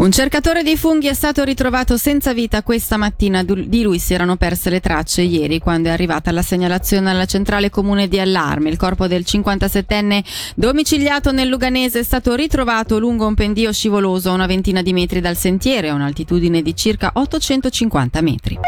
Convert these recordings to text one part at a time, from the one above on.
Un cercatore di funghi è stato ritrovato senza vita questa mattina. Di lui si erano perse le tracce ieri quando è arrivata la segnalazione alla centrale comune di allarme. Il corpo del 57enne domiciliato nel Luganese è stato ritrovato lungo un pendio scivoloso a una ventina di metri dal sentiero a un'altitudine di circa 850 metri.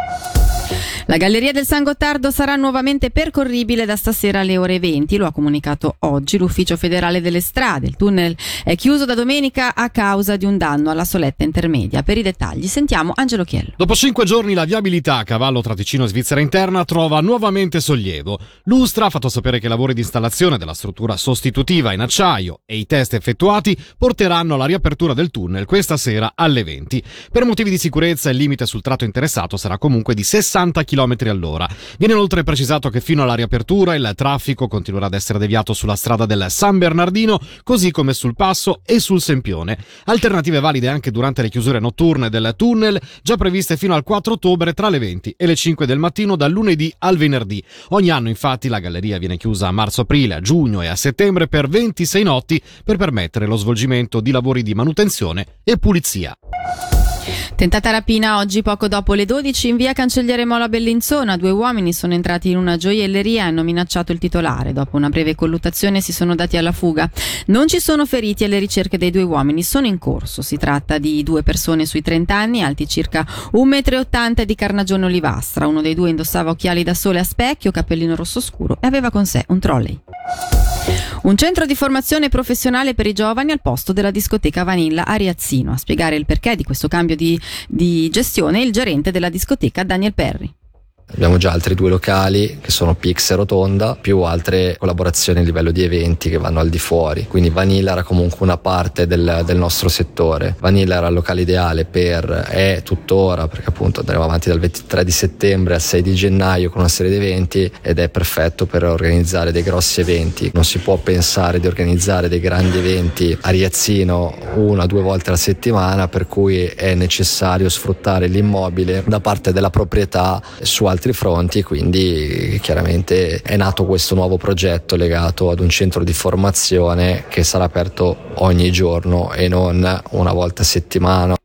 La Galleria del San Gottardo sarà nuovamente percorribile da stasera alle ore 20, lo ha comunicato oggi l'Ufficio federale delle strade. Il tunnel è chiuso da domenica a causa di un danno alla soletta intermedia. Per i dettagli sentiamo Angelo Chiello. Dopo cinque giorni la viabilità a cavallo tra Ticino e Svizzera interna trova nuovamente sollievo. L'Ustra ha fatto sapere che i lavori di installazione della struttura sostitutiva in acciaio e i test effettuati porteranno alla riapertura del tunnel questa sera alle 20. Per motivi di sicurezza il limite sul tratto interessato sarà comunque di 60 km km all'ora. Viene inoltre precisato che fino alla riapertura il traffico continuerà ad essere deviato sulla strada del San Bernardino, così come sul Passo e sul Sempione. Alternative valide anche durante le chiusure notturne del tunnel, già previste fino al 4 ottobre tra le 20 e le 5 del mattino dal lunedì al venerdì. Ogni anno infatti la galleria viene chiusa a marzo-aprile, a giugno e a settembre per 26 notti per permettere lo svolgimento di lavori di manutenzione e pulizia. Tentata rapina oggi poco dopo le 12 in via Cancelliere Mola Bellinzona. Due uomini sono entrati in una gioielleria e hanno minacciato il titolare. Dopo una breve colluttazione si sono dati alla fuga. Non ci sono feriti e le ricerche dei due uomini sono in corso. Si tratta di due persone sui 30 anni, alti circa 1,80 m di carnagione olivastra. Uno dei due indossava occhiali da sole a specchio, cappellino rosso scuro e aveva con sé un trolley. Un centro di formazione professionale per i giovani al posto della discoteca Vanilla a Riazzino. A spiegare il perché di questo cambio di, di gestione il gerente della discoteca Daniel Perry. Abbiamo già altri due locali che sono Pix e Rotonda, più altre collaborazioni a livello di eventi che vanno al di fuori. Quindi Vanilla era comunque una parte del, del nostro settore. Vanilla era il locale ideale per, è tuttora, perché appunto andremo avanti dal 23 di settembre al 6 di gennaio con una serie di eventi ed è perfetto per organizzare dei grossi eventi. Non si può pensare di organizzare dei grandi eventi a Riazzino una o due volte alla settimana, per cui è necessario sfruttare l'immobile da parte della proprietà su altri fronti, quindi chiaramente è nato questo nuovo progetto legato ad un centro di formazione che sarà aperto ogni giorno e non una volta a settimana.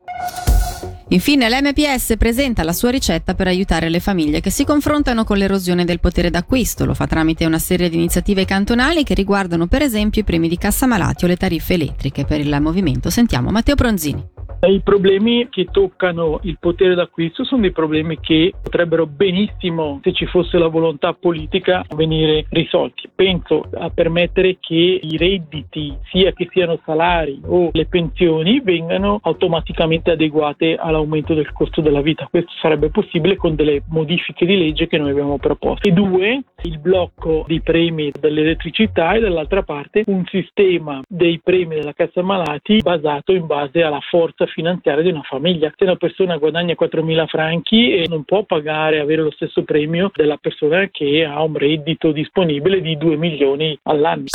Infine l'MPS presenta la sua ricetta per aiutare le famiglie che si confrontano con l'erosione del potere d'acquisto. Lo fa tramite una serie di iniziative cantonali che riguardano per esempio i premi di cassa malati o le tariffe elettriche. Per il movimento sentiamo Matteo Bronzini. I problemi che toccano il potere d'acquisto sono dei problemi che potrebbero benissimo, se ci fosse la volontà politica, venire risolti. Penso a permettere che i redditi, sia che siano salari o le pensioni, vengano automaticamente adeguate all'aumento del costo della vita. Questo sarebbe possibile con delle modifiche di legge che noi abbiamo proposto. E due, il blocco dei premi dell'elettricità e dall'altra parte un sistema dei premi della cassa malati basato in base alla forza finanziaria di una famiglia. Se una persona guadagna 4.000 franchi e non può pagare, avere lo stesso premio della persona che ha un reddito disponibile di 2 milioni all'anno.